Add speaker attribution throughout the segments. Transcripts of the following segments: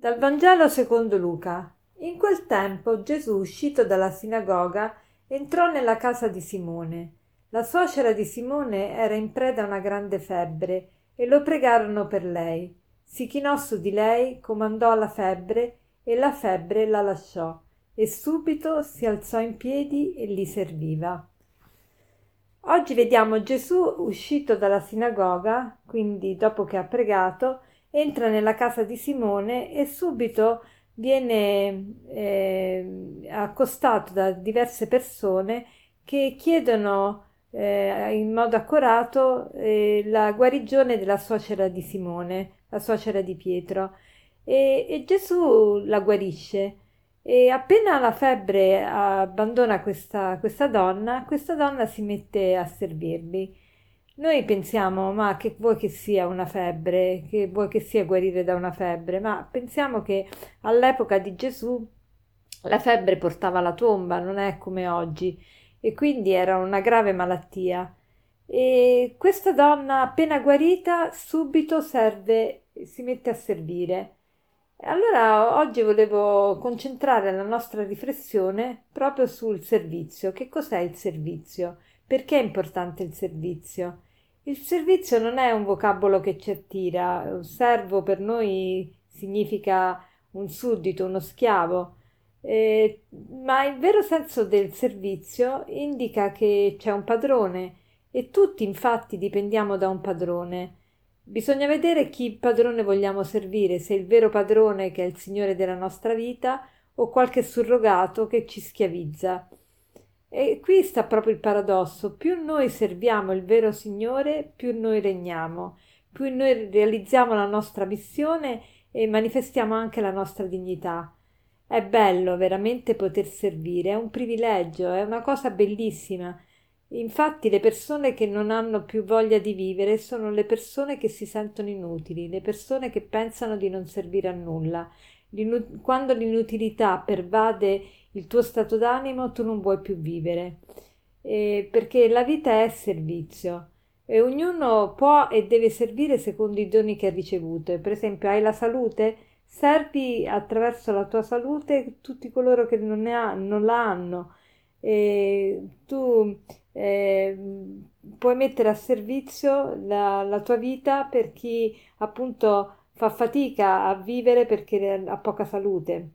Speaker 1: Dal Vangelo secondo Luca. In quel tempo Gesù, uscito dalla sinagoga, entrò nella casa di Simone. La suocera di Simone era in preda a una grande febbre e lo pregarono per lei. Si chinò su di lei, comandò la febbre e la febbre la lasciò e subito si alzò in piedi e li serviva. Oggi vediamo Gesù uscito dalla sinagoga, quindi dopo che ha pregato, entra nella casa di Simone e subito viene eh, accostato da diverse persone che chiedono eh, in modo accurato eh, la guarigione della suocera di Simone, la suocera di Pietro. E, e Gesù la guarisce. E appena la febbre abbandona questa, questa donna, questa donna si mette a servirli. Noi pensiamo, ma che vuoi che sia una febbre, che vuoi che sia guarire da una febbre, ma pensiamo che all'epoca di Gesù la febbre portava la tomba, non è come oggi, e quindi era una grave malattia. E questa donna, appena guarita, subito serve, si mette a servire. Allora oggi volevo concentrare la nostra riflessione proprio sul servizio. Che cos'è il servizio? Perché è importante il servizio? Il servizio non è un vocabolo che ci attira, un servo per noi significa un suddito, uno schiavo, eh, ma il vero senso del servizio indica che c'è un padrone e tutti infatti dipendiamo da un padrone. Bisogna vedere chi padrone vogliamo servire, se il vero padrone che è il Signore della nostra vita o qualche surrogato che ci schiavizza. E qui sta proprio il paradosso, più noi serviamo il vero Signore, più noi regniamo, più noi realizziamo la nostra missione e manifestiamo anche la nostra dignità. È bello veramente poter servire, è un privilegio, è una cosa bellissima. Infatti le persone che non hanno più voglia di vivere sono le persone che si sentono inutili, le persone che pensano di non servire a nulla. Quando l'inutilità pervade il tuo stato d'animo tu non vuoi più vivere, eh, perché la vita è servizio e ognuno può e deve servire secondo i doni che ha ricevuto. Per esempio, hai la salute? Servi attraverso la tua salute tutti coloro che non, ne ha, non la hanno. E tu eh, puoi mettere a servizio la, la tua vita per chi appunto fa fatica a vivere perché ha poca salute.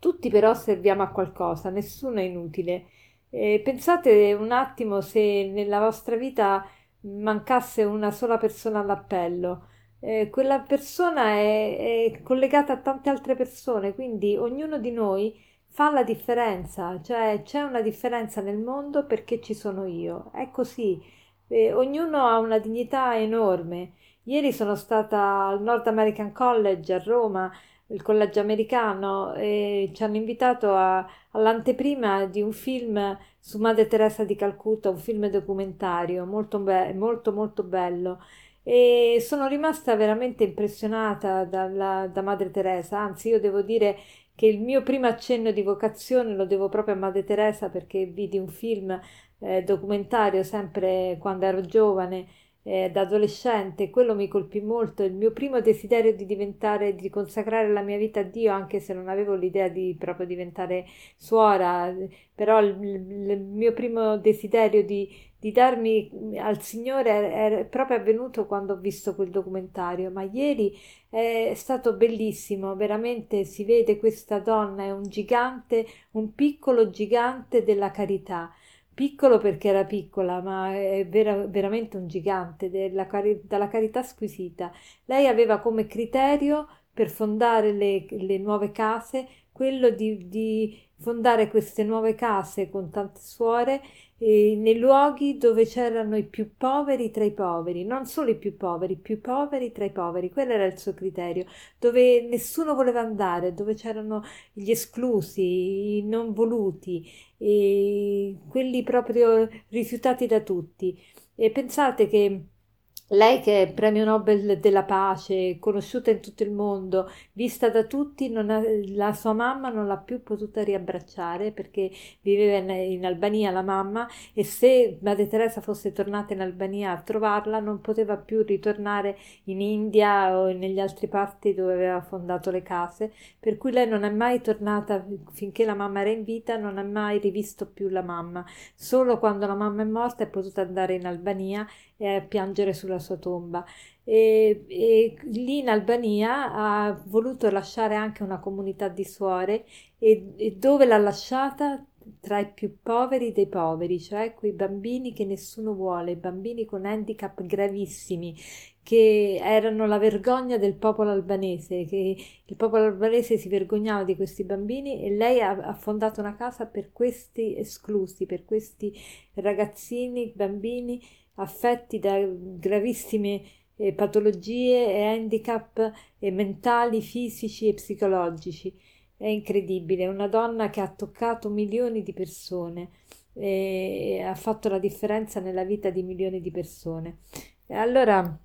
Speaker 1: Tutti però serviamo a qualcosa, nessuno è inutile. Eh, pensate un attimo se nella vostra vita mancasse una sola persona all'appello. Eh, quella persona è, è, collegata a tante altre persone, quindi ognuno di noi fa la differenza, cioè c'è una differenza nel mondo perché ci sono io. È così. Eh, ognuno ha una dignità enorme. Ieri sono stata al North American College a Roma il collegio americano e ci hanno invitato a, all'anteprima di un film su Madre Teresa di Calcutta, un film documentario molto, be- molto, molto bello. E sono rimasta veramente impressionata dalla, da Madre Teresa, anzi io devo dire che il mio primo accenno di vocazione lo devo proprio a Madre Teresa perché vidi un film eh, documentario sempre quando ero giovane eh, da adolescente, quello mi colpì molto, il mio primo desiderio di diventare, di consacrare la mia vita a Dio, anche se non avevo l'idea di proprio diventare suora, però il, il mio primo desiderio di, di darmi al Signore è proprio avvenuto quando ho visto quel documentario, ma ieri è stato bellissimo, veramente si vede questa donna, è un gigante, un piccolo gigante della carità piccolo perché era piccola, ma è vera, veramente un gigante della, della carità squisita. Lei aveva come criterio per fondare le, le nuove case quello di, di, fondare queste nuove case con tante suore eh, nei luoghi dove c'erano i più poveri tra i poveri, non solo i più poveri, i più poveri tra i poveri, quello era il suo criterio, dove nessuno voleva andare, dove c'erano gli esclusi, i non voluti, quelli proprio rifiutati da tutti. E pensate che lei che è premio Nobel della pace, conosciuta in tutto il mondo, vista da tutti, ha, la sua mamma non l'ha più potuta riabbracciare perché viveva in, in, Albania la mamma e se Madre Teresa fosse tornata in Albania a trovarla non poteva più ritornare in India o negli altri parti dove aveva fondato le case, per cui lei non è mai tornata finché la mamma era in vita, non ha mai rivisto più la mamma. Solo quando la mamma è morta è potuta andare in Albania e piangere sulla sua tomba. E, e, lì in Albania ha voluto lasciare anche una comunità di suore e, e dove l'ha lasciata tra i più poveri dei poveri, cioè quei bambini che nessuno vuole, bambini con handicap gravissimi, che erano la vergogna del popolo albanese, che il popolo albanese si vergognava di questi bambini e lei ha, ha fondato una casa per questi esclusi, per questi ragazzini, bambini affetti da gravissime eh, patologie e handicap eh, mentali, fisici e psicologici. È incredibile, una donna che ha toccato milioni di persone e ha fatto la differenza nella vita di milioni di persone. Allora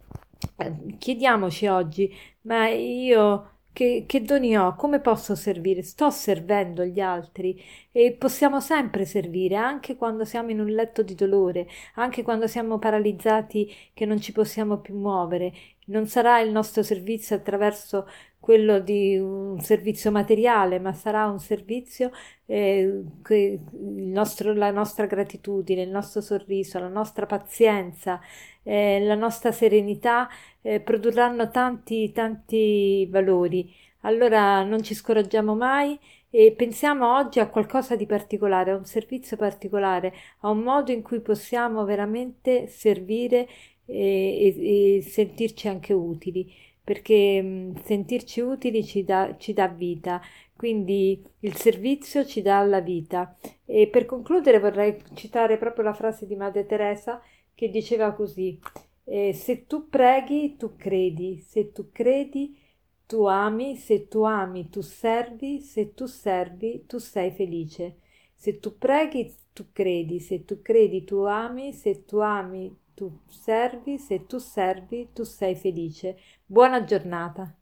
Speaker 1: eh, chiediamoci oggi, ma io che, che, doni ho? Come posso servire? Sto servendo gli altri e possiamo sempre servire, anche quando siamo in un letto di dolore, anche quando siamo paralizzati che non ci possiamo più muovere. Non sarà il nostro servizio attraverso quello di un servizio materiale, ma sarà un servizio eh, che nostro, la nostra gratitudine, il nostro sorriso, la nostra pazienza, eh, la nostra serenità eh, produrranno tanti, tanti valori. Allora non ci scoraggiamo mai e pensiamo oggi a qualcosa di particolare, a un servizio particolare, a un modo in cui possiamo veramente servire e, e, e sentirci anche utili perché mh, sentirci utili ci dà, ci dà vita, quindi il servizio ci dà la vita. E per concludere vorrei citare proprio la frase di Madre Teresa che diceva così: eh, Se tu preghi, tu credi, se tu credi, tu ami, se tu ami, tu servi, se tu servi, tu sei felice. Se tu preghi, tu credi, se tu credi, tu ami, se tu ami, tu servi, se tu servi, tu sei felice. Buona giornata.